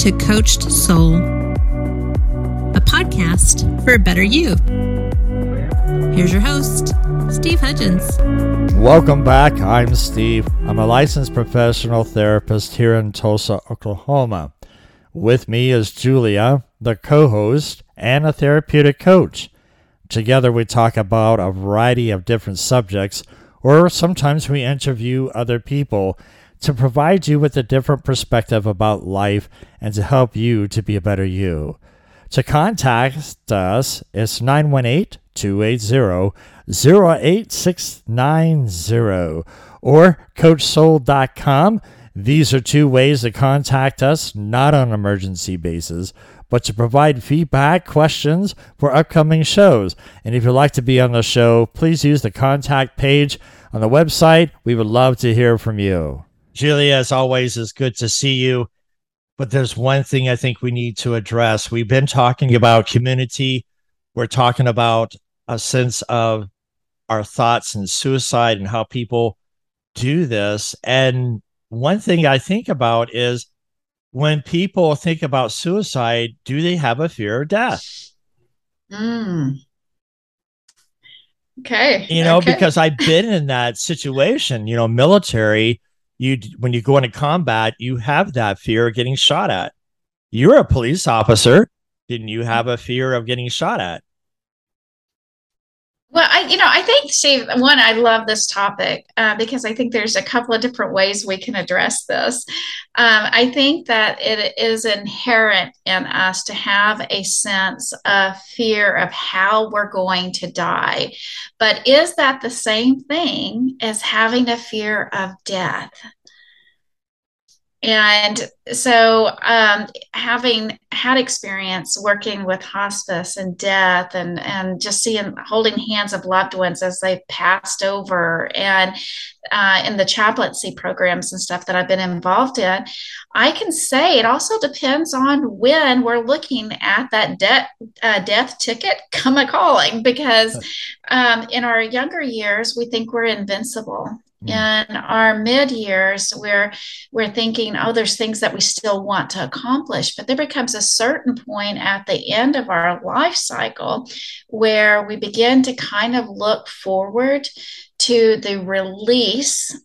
to Coached Soul, a podcast for a better you. Here's your host, Steve Hudgens. Welcome back. I'm Steve. I'm a licensed professional therapist here in Tulsa, Oklahoma. With me is Julia, the co host and a therapeutic coach. Together, we talk about a variety of different subjects, or sometimes we interview other people to provide you with a different perspective about life and to help you to be a better you. To contact us, it's 918 280 08690 or coachsoul.com. These are two ways to contact us, not on an emergency basis, but to provide feedback, questions for upcoming shows. And if you'd like to be on the show, please use the contact page on the website. We would love to hear from you. Julia, as always, is good to see you. But there's one thing I think we need to address. We've been talking about community. We're talking about a sense of our thoughts and suicide and how people do this. And one thing I think about is when people think about suicide, do they have a fear of death? Mm. Okay. You know, okay. because I've been in that situation, you know, military, you when you go into combat, you have that fear of getting shot at. You're a police officer. Didn't you have a fear of getting shot at? Well, I, you know, I think, Steve, one, I love this topic uh, because I think there's a couple of different ways we can address this. Um, I think that it is inherent in us to have a sense of fear of how we're going to die. But is that the same thing as having a fear of death? And so, um, having had experience working with hospice and death, and and just seeing holding hands of loved ones as they've passed over, and uh, in the chaplaincy programs and stuff that I've been involved in, I can say it also depends on when we're looking at that death uh, death ticket come a calling, because um, in our younger years we think we're invincible. Mm. in our mid years we're we're thinking oh there's things that we still want to accomplish. But there becomes a certain point at the end of our life cycle where we begin to kind of look forward to the release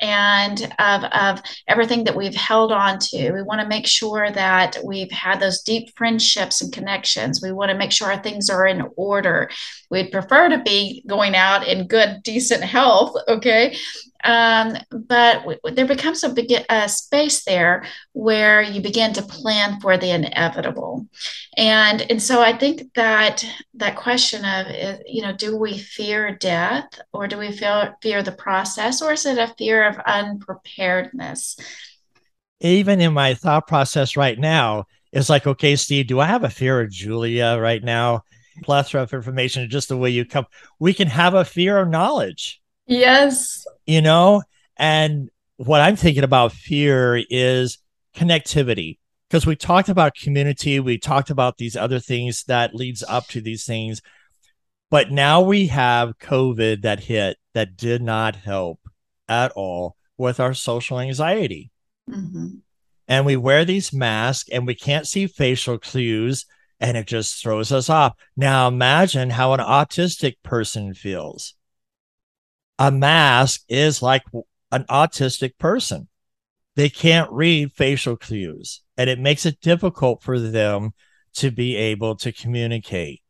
and of, of everything that we've held on to. We want to make sure that we've had those deep friendships and connections. We want to make sure our things are in order. We'd prefer to be going out in good, decent health, okay? Um, but w- there becomes a a space there where you begin to plan for the inevitable, and and so I think that that question of you know do we fear death or do we fear fear the process or is it a fear of unpreparedness? Even in my thought process right now, it's like okay, Steve, do I have a fear of Julia right now? Plethora of information, just the way you come. We can have a fear of knowledge. Yes you know? And what I'm thinking about fear is connectivity because we talked about community, we talked about these other things that leads up to these things. But now we have COVID that hit that did not help at all with our social anxiety. Mm-hmm. And we wear these masks and we can't see facial clues and it just throws us off. Now imagine how an autistic person feels a mask is like an autistic person. They can't read facial cues, and it makes it difficult for them to be able to communicate.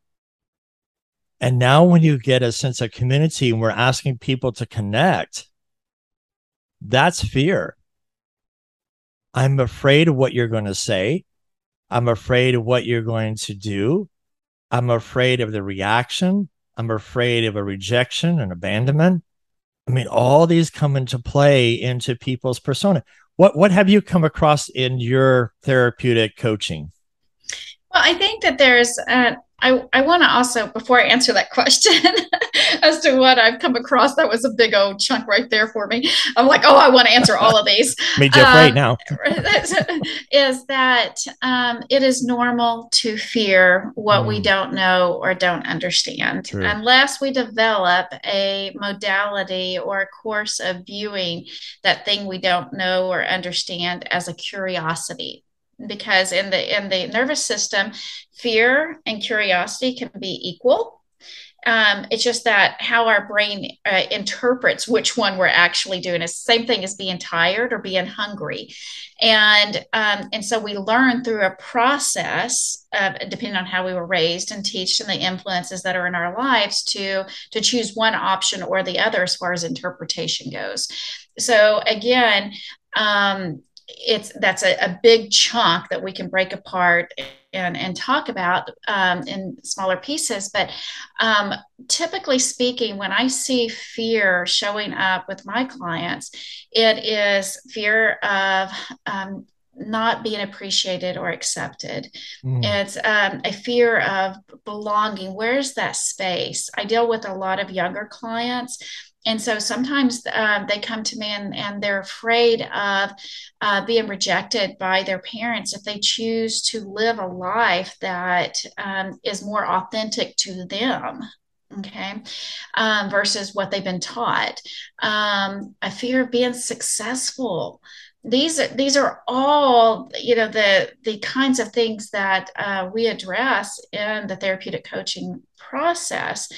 And now, when you get a sense of community and we're asking people to connect, that's fear. I'm afraid of what you're going to say. I'm afraid of what you're going to do. I'm afraid of the reaction. I'm afraid of a rejection and abandonment. I mean, all these come into play into people's persona. What what have you come across in your therapeutic coaching? Well, I think that there's uh, I, I want to also, before I answer that question as to what I've come across, that was a big old chunk right there for me. I'm like, oh, I want to answer all of these. me too, um, right now. is that um, it is normal to fear what mm. we don't know or don't understand True. unless we develop a modality or a course of viewing that thing we don't know or understand as a curiosity because in the in the nervous system fear and curiosity can be equal. Um, it's just that how our brain uh, interprets which one we're actually doing is the same thing as being tired or being hungry. And um, and so we learn through a process of, depending on how we were raised and teach and the influences that are in our lives to to choose one option or the other as far as interpretation goes. So again um, it's that's a, a, big chunk that we can break apart and, and talk about um, in smaller pieces. But um, typically speaking, when I see fear showing up with my clients, it is fear of um, not being appreciated or accepted. Mm. It's um, a fear of belonging. Where's that space? I deal with a lot of younger clients and so sometimes uh, they come to me and, and they're afraid of uh, being rejected by their parents if they choose to live a life that um, is more authentic to them okay um, versus what they've been taught. Um, a fear of being successful. These are these are all you know the the kinds of things that uh, we address in the therapeutic coaching process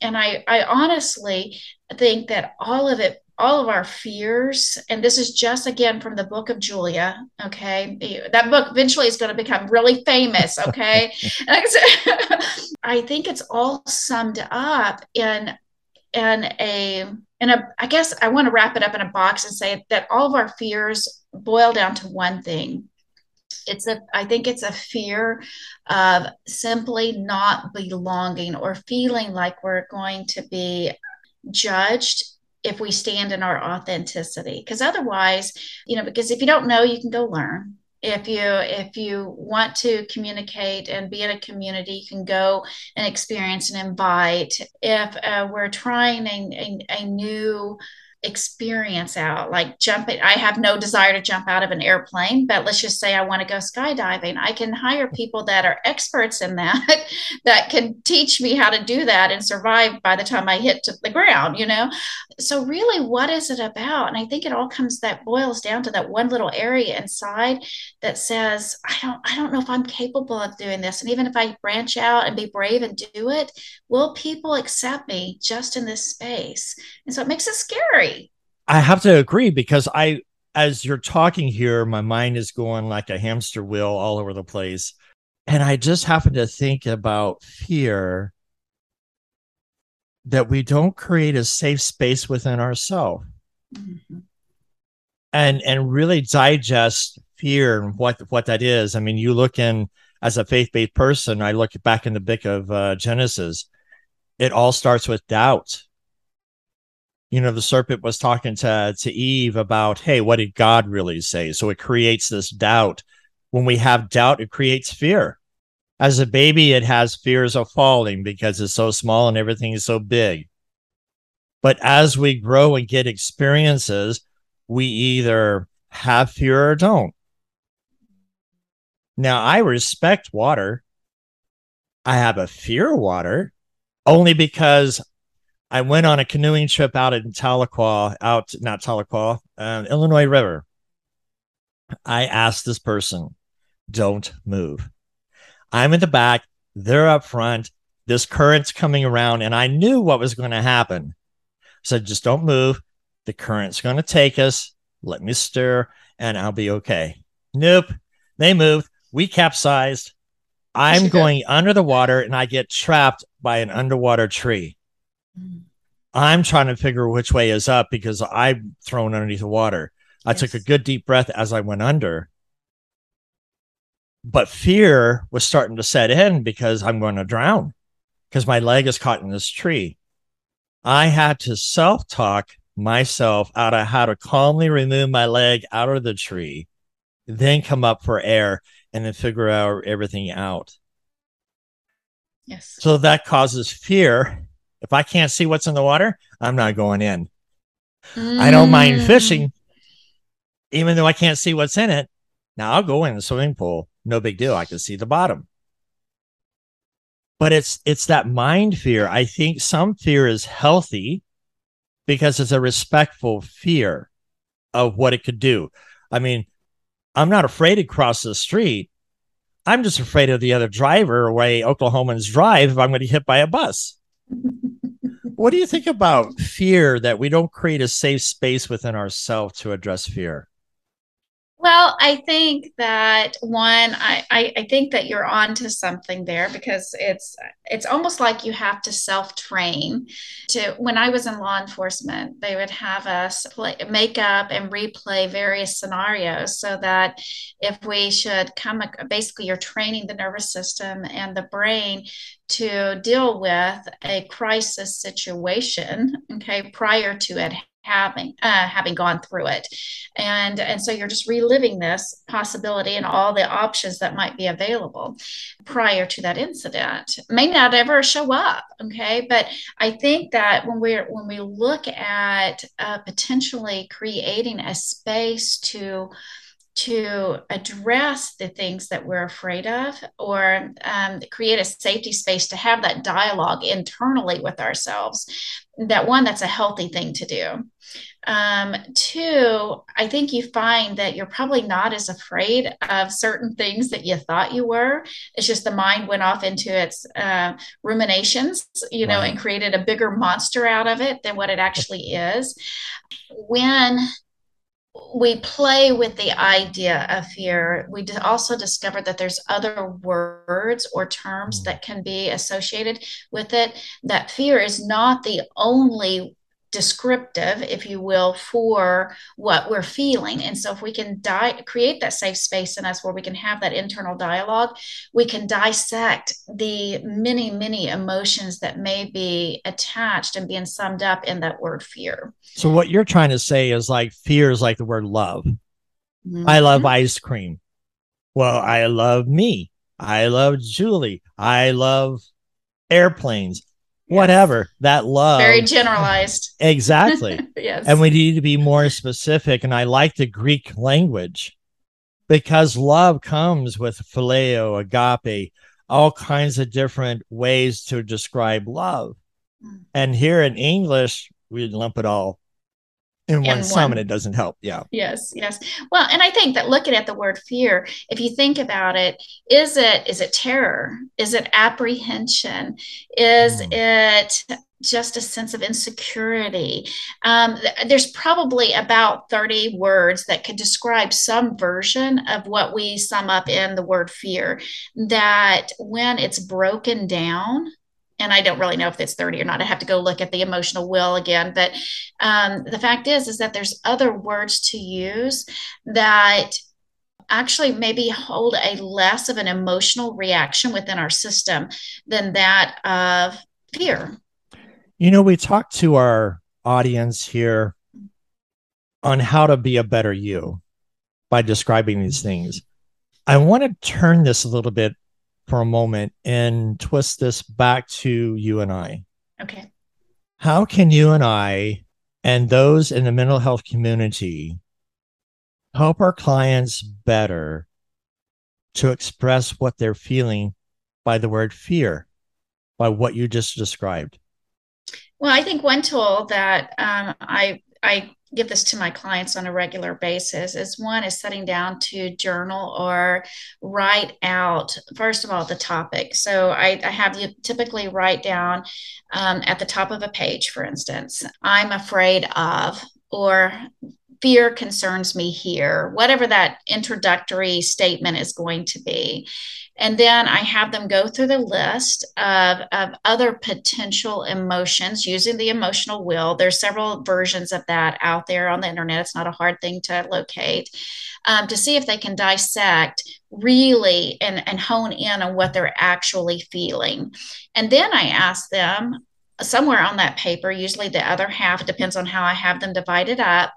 and i i honestly think that all of it all of our fears and this is just again from the book of julia okay? That book eventually is going to become really famous okay? I think it's all summed up in in a in a i guess i want to wrap it up in a box and say that all of our fears boil down to one thing it's a i think it's a fear of simply not belonging or feeling like we're going to be judged if we stand in our authenticity. Because otherwise you know because if you don't know you can go learn. If you if you want to communicate and be in a community you can go and experience and invite. If uh, we're trying a, a, a new experience out like jumping i have no desire to jump out of an airplane but let's just say i want to go skydiving. I can hire people that are experts in that that can teach me how to do that and survive by the time i hit the ground you know? So really what is it about? And i think it all comes that boils down to that one little area inside that says i don't i don't know if i'm capable of doing this. And even if i branch out and be brave and do it will people accept me just in this space? And so it makes it scary I have to agree because I, as you're talking here, my mind is going like a hamster wheel all over the place. And I just happen to think about fear that we don't create a safe space within ourselves. Mm-hmm. And and really digest fear and what what that is. I mean, you look in as a faith-based person, I look back in the book of uh, Genesis. It all starts with doubt you know the serpent was talking to to eve about hey what did god really say? So it creates this doubt. When we have doubt it creates fear. As a baby it has fears of falling because it's so small and everything is so big. But as we grow and get experiences we either have fear or don't. Now i respect water. I have a fear of water only because I went on a canoeing trip out in Tahlequah, out not Tahlequah, um, Illinois River. I asked this person, "Don't move." I'm in the back, they're up front. This current's coming around, and I knew what was going to happen. I said, "Just don't move. The current's going to take us. Let me stir, and I'll be okay." Nope. They moved. We capsized. I'm going under the water, and I get trapped by an underwater tree. I'm trying to figure which way is up because I'm thrown underneath the water. I yes. took a good deep breath as I went under. But fear was starting to set in because I'm going to drown because my leg is caught in this tree. I had to self talk myself out of how to calmly remove my leg out of the tree, then come up for air and then figure out everything out. Yes. So that causes fear if I can't see what's in the water, I'm not going in. Mm. I don't mind mm. fishing, even though I can't see what's in it. Now I'll go in the swimming pool. No big deal. I can see the bottom. But it's it's that mind fear. I think some fear is healthy because it's a respectful fear of what it could do. I mean, I'm not afraid to cross the street. I'm just afraid of the other driver way Oklahomans drive if I'm going to get hit by a bus. What do you think about fear that we don't create a safe space within ourselves to address fear? Well, I think that one, I, I, I think that you're on to something there because it's it's almost like you have to self-train. To when I was in law enforcement, they would have us play, make up and replay various scenarios so that if we should come, basically, you're training the nervous system and the brain to deal with a crisis situation, okay, prior to it having uh, having gone through it. And and so you're just reliving this possibility and all the options that might be available prior to that incident. May not ever show up okay? But i think that when we're when we look at uh, potentially creating a space to to address the things that we're afraid of or um, create a safety space to have that dialogue internally with ourselves that one that's a healthy thing to do. Um, two i think you find that you're probably not as afraid of certain things that you thought you were. It's just the mind went off into its uh, ruminations you know right. and created a bigger monster out of it than what it actually is. When we play with the idea of fear. We also discovered that there's other words or terms mm. that can be associated with it. That fear is not the only descriptive, if you will, for what we're feeling. And so, if we can di- create that safe space in us where we can have that internal dialogue, we can dissect the many, many emotions that may be attached and being summed up in that word fear. So, what you're trying to say is like fear is like the word love. Mm-hmm. I love ice cream. Well, I love me. I love Julie. I love airplanes whatever. That love. Very generalized. Exactly. Yes. And we need to be more specific and i like the greek language because love comes with phileo agape all kinds of different ways to describe love. Mm. and here in english we lump it all in one sum and it doesn't help yeah yes yes well and i think that looking at the word fear if you think about it is it is it terror is it apprehension is mm. it just a sense of insecurity. Um, there's probably about 30 words that could describe some version of what we sum up in the word fear. That when it's broken down, and I don't really know if it's 30 or not. I have to go look at the emotional wheel again. But um, the fact is, is that there's other words to use that actually maybe hold a less of an emotional reaction within our system than that of fear. You know, we talked to our audience here on how to be a better you by describing these things. I want to turn this a little bit for a moment and twist this back to you and I. Okay. How can you and I and those in the mental health community help our clients better to express what they're feeling by the word fear, by what you just described? Well, I think one tool that um, I I give this to my clients on a regular basis is one is setting down to journal or write out first of all the topic. So i, I have you typically write down um, at the top of a page for instance i'm afraid of or fear concerns me here whatever that introductory statement is going to be and then I have them go through the list of, of other potential emotions using the emotional wheel. There's several versions of that out there on the internet. It's not a hard thing to locate um, to see if they can dissect really and, and hone in on what they're actually feeling. And then I ask them somewhere on that paper, usually the other half, depends on how I have them divided up,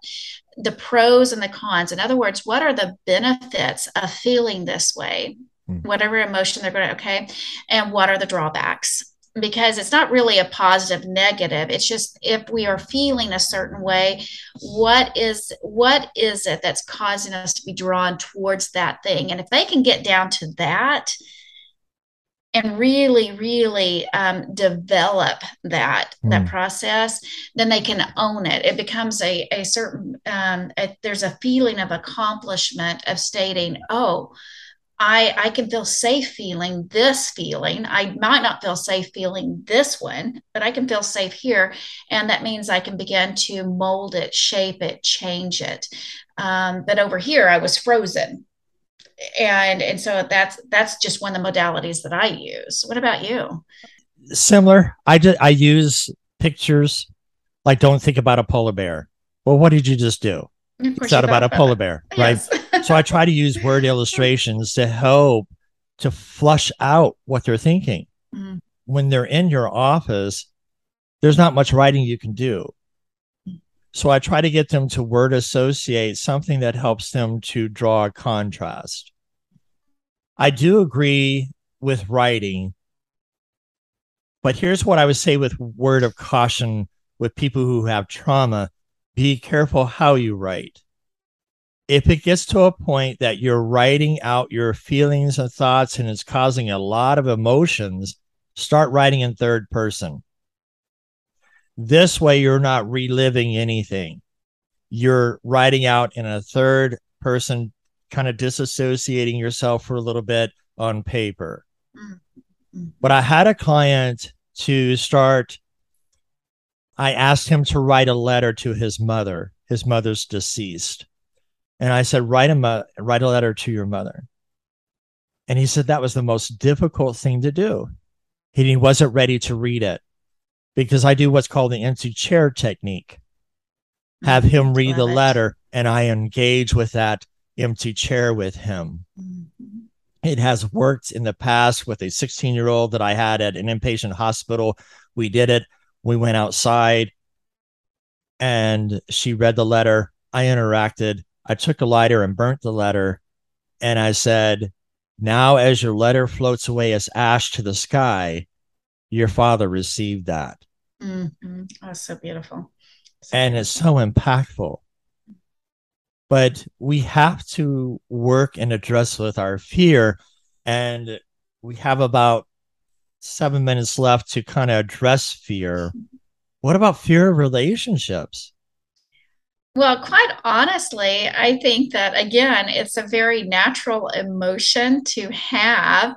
the pros and the cons. In other words, what are the benefits of feeling this way? Mm. whatever emotion they're going to, okay. And what are the drawbacks? Because it's not really a positive negative. It's just if we are feeling a certain way, what is what is it that's causing us to be drawn towards that thing? And if they can get down to that, and really really um, develop that mm. that process then they can own it it becomes a, a certain um, a, there's a feeling of accomplishment of stating oh I, I can feel safe feeling this feeling. I might not feel safe feeling this one, but I can feel safe here. And that means I can begin to mold it, shape it, change it. Um, but over here, I was frozen and and so that's that's just one of the modalities that I use. What about you? Similar. I just I use pictures. Like, don't think about a polar bear. Well, what did you just do? It's not about a polar bear, right? So I try to use word illustrations to help to flush out what they're thinking. Mm. When they're in your office, there's not much writing you can do. So I try to get them to word associate something that helps them to draw a contrast. I do agree with writing, but here's what I would say with word of caution with people who have trauma be careful how you write. If it gets to a point that you're writing out your feelings and thoughts and it's causing a lot of emotions, start writing in third person this way, you're not reliving anything. You're writing out in a third person, kind of disassociating yourself for a little bit on paper. Mm-hmm. But I had a client to start, I asked him to write a letter to his mother. His mother's deceased. And I said, write, him a, write a letter to your mother. And he said that was the most difficult thing to do. He wasn't ready to read it because I do what's called the empty chair technique. Have him read the letter and I engage with that empty chair with him. Mm-hmm. It has worked in the past with a 16 year old that I had at an inpatient hospital. We did it. We went outside and she read the letter. I interacted. I took a lighter and burnt the letter. And I said, Now, as your letter floats away as ash to the sky, your father received that. Mm-hmm. That's so beautiful. So and beautiful. it's so impactful. But we have to work and address with our fear. And we have about seven minutes left to kind of address fear. What about fear of relationships? Well, quite honestly, I think that again, it's a very natural emotion to have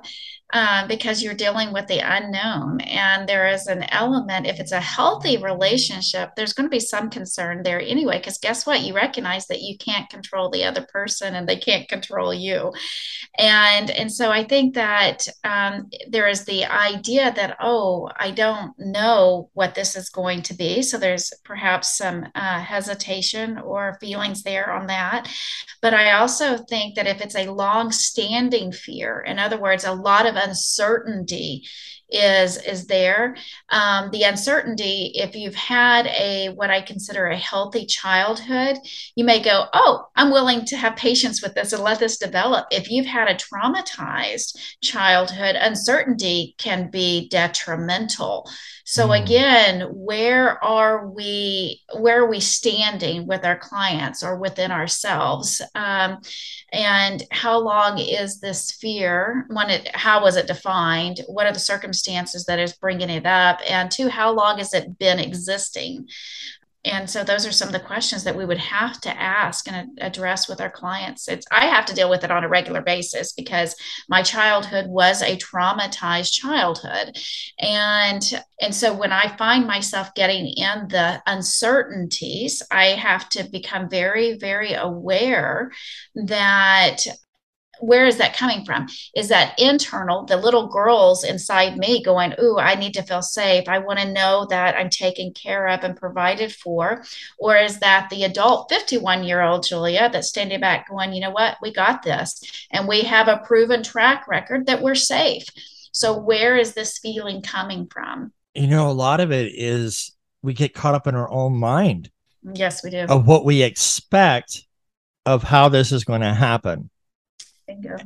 uh, because you're dealing with the unknown. And there is an element, if it's a healthy relationship, there's going to be some concern there anyway, because guess what? You recognize that you can't control the other person and they can't control you. And, and so I think that um, there is the idea that, oh, I don't know what this is going to be. So there's perhaps some uh, hesitation or feelings there on that. But I also think that if it's a long standing fear, in other words, a lot of uncertainty is is there. Um, the uncertainty if you've had a what i consider a healthy childhood you may go oh i'm willing to have patience with this and let this develop. If you've had a traumatized childhood uncertainty can be detrimental so mm. again where are we where are we standing with our clients or within ourselves? Um, and how long is this fear? When it how was it defined? What are the circumstances that is bringing it up? And two how long has it been existing and so those are some of the questions that we would have to ask and address with our clients. It's i have to deal with it on a regular basis because my childhood was a traumatized childhood. And and so when i find myself getting in the uncertainties i have to become very very aware that where is that coming from? Is that internal, the little girls inside me going, Ooh, I need to feel safe. I want to know that I'm taken care of and provided for. Or is that the adult 51 year old Julia that's standing back going, You know what? We got this. And we have a proven track record that we're safe. So, where is this feeling coming from? You know, a lot of it is we get caught up in our own mind. Yes, we do. Of what we expect of how this is going to happen Bingo.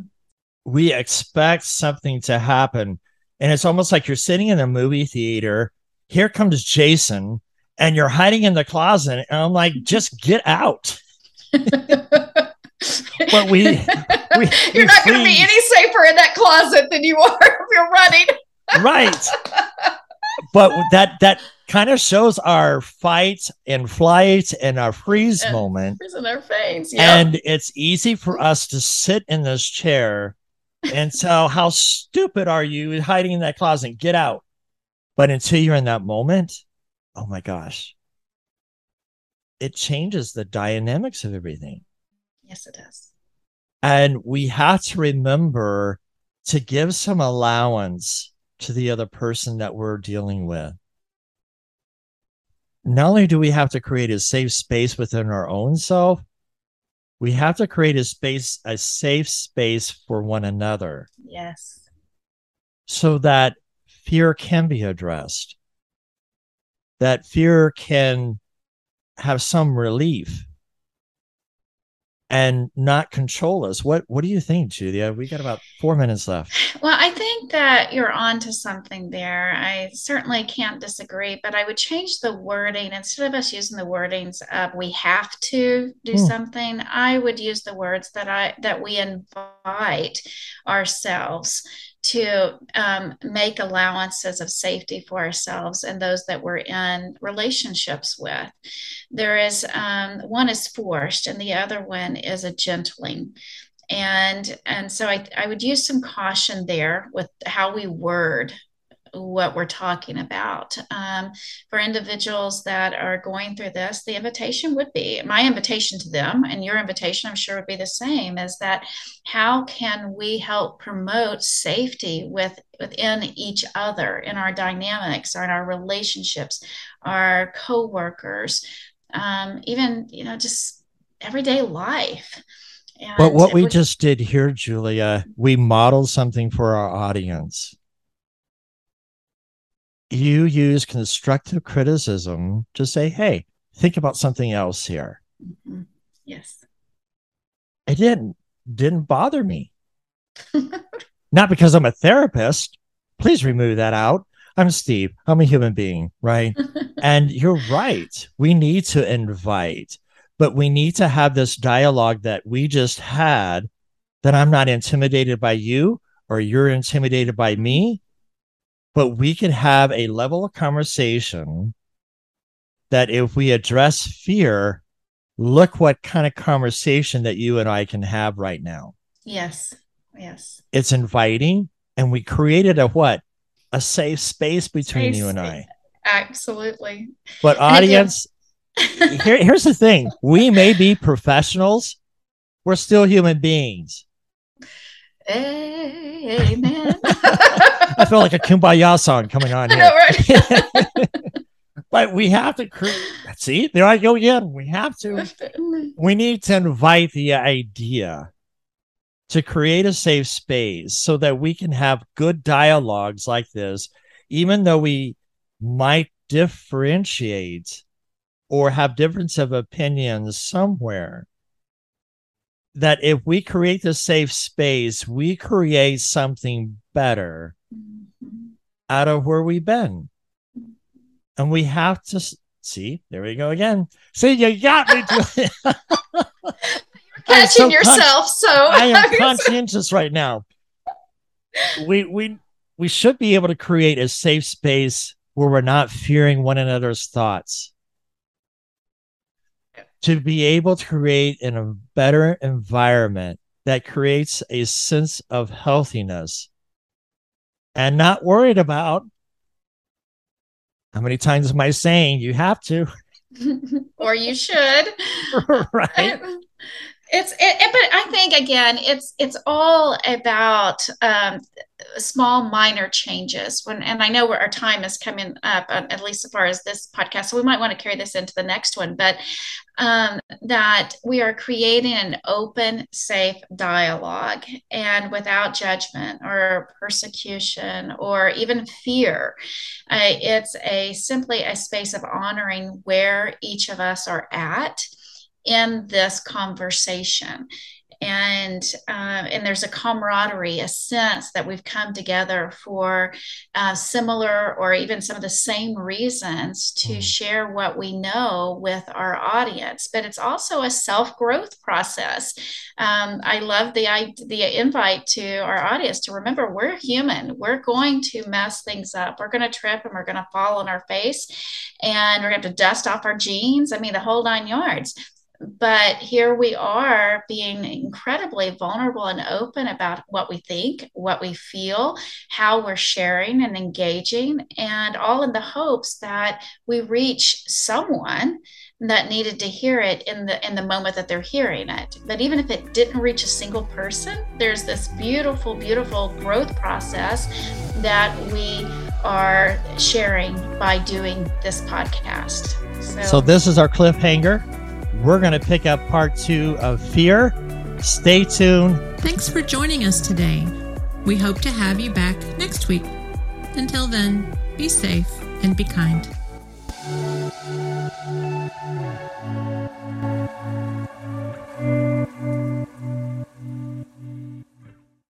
We expect something to happen. And it's almost like you're sitting in a movie theater. Here comes Jason, and you're hiding in the closet. And I'm like, just get out. but we, we you're not going to be any safer in that closet than you are if you're running. right. But that that kind of shows our fight and flight and our freeze Yeah. moment. Freeze in our face. Yeah. And it's easy for us to sit in this chair and tell how stupid are you hiding in that closet? Get out. But until you're in that moment, oh my gosh, it changes the dynamics of everything. yes, it does. And we have to remember to give some allowance to the other person that we're dealing with. Not only do we have to create a safe space within our own self, we have to create a space, a safe space for one another. Yes. so that fear can be addressed, that fear can have some relief and not control us. What what do you think, Julia? We got about four minutes left. Well, I think that you're on to something there. I certainly can't disagree, but I would change the wording instead of us using the wordings of we have to do Hmm. something. I would use the words that I that we invite ourselves to um, make allowances of safety for ourselves and those that we're in relationships with. There is um, one is forced, and the other one is a gentling and and so I, I would use some caution there with how we word what we're talking about um, for individuals that are going through this the invitation would be my invitation to them and your invitation i'm sure would be the same is that how can we help promote safety with within each other in our dynamics or in our relationships our co-workers um, even you know just everyday life But what we would- just did here, Julia, we modeled something for our audience. You use constructive criticism to say, hey, think about something else here. Mhm. Yes. It didn't didn't bother me. Not because I'm a therapist. Please remove that out. I'm Steve. I'm a human being, right? and you're right. We need to invite, but we need to have this dialogue that we just had that I'm not intimidated by you or you're intimidated by me, but we can have a level of conversation that if we address fear, look what kind of conversation that you and I can have right now. Yes. Yes. It's inviting, and we created a what? A safe space between Safe you and. I. Absolutely. But audience, here, here's the thing: we may be professionals, we're still human beings. Amen. I feel like a kumbaya song coming on here. know, right? but we have to create. See, there I go again. We have to. We need to invite the idea to create a safe space so that we can have good dialogues like this, even though we might differentiate or have difference of opinions somewhere. That if we create the safe space, we create something better Mhm. out of where we've been. And we have to see, there we go again. See, you got me. Julia. I'm Catching so con- yourself. So I am conscientious right now. We we we should be able to create a safe space where we're not fearing one another's thoughts. To be able to create in a better environment that creates a sense of healthiness and not worried about how many times am I saying you have to, or you should. right? It's it, it- but I think again, it's it's all about um, small minor changes. When and I know where our time is coming up, uh, at least as far as this podcast, so we might want to carry this into the next one. But um, that we are creating an open, safe dialogue, and without judgment or persecution or even fear. Uh, it's a simply a space of honoring where each of us are at in this conversation and uh, and there's a camaraderie, a sense that we've come together for uh, similar or even some of the same reasons to mm. share what we know with our audience. But it's also a self growth process. Um, I love the the invite to our audience to remember we're human. We're going to mess things up. We're going to trip and we're going to fall on our face, and we're going to have to dust off our jeans. I mean, the whole nine yards but here we are being incredibly vulnerable and open about what we think, what we feel, how we're sharing and engaging, and all in the hopes that we reach someone that needed to hear it in the in the moment that they're hearing it. But even if it didn't reach a single person, there's this beautiful, beautiful growth process that we are sharing by doing this podcast. So, so this is our cliffhanger we're going to pick up part two of Fear. Stay tuned. Thanks for joining us today. We hope to have you back next week. Until then, be safe and be kind.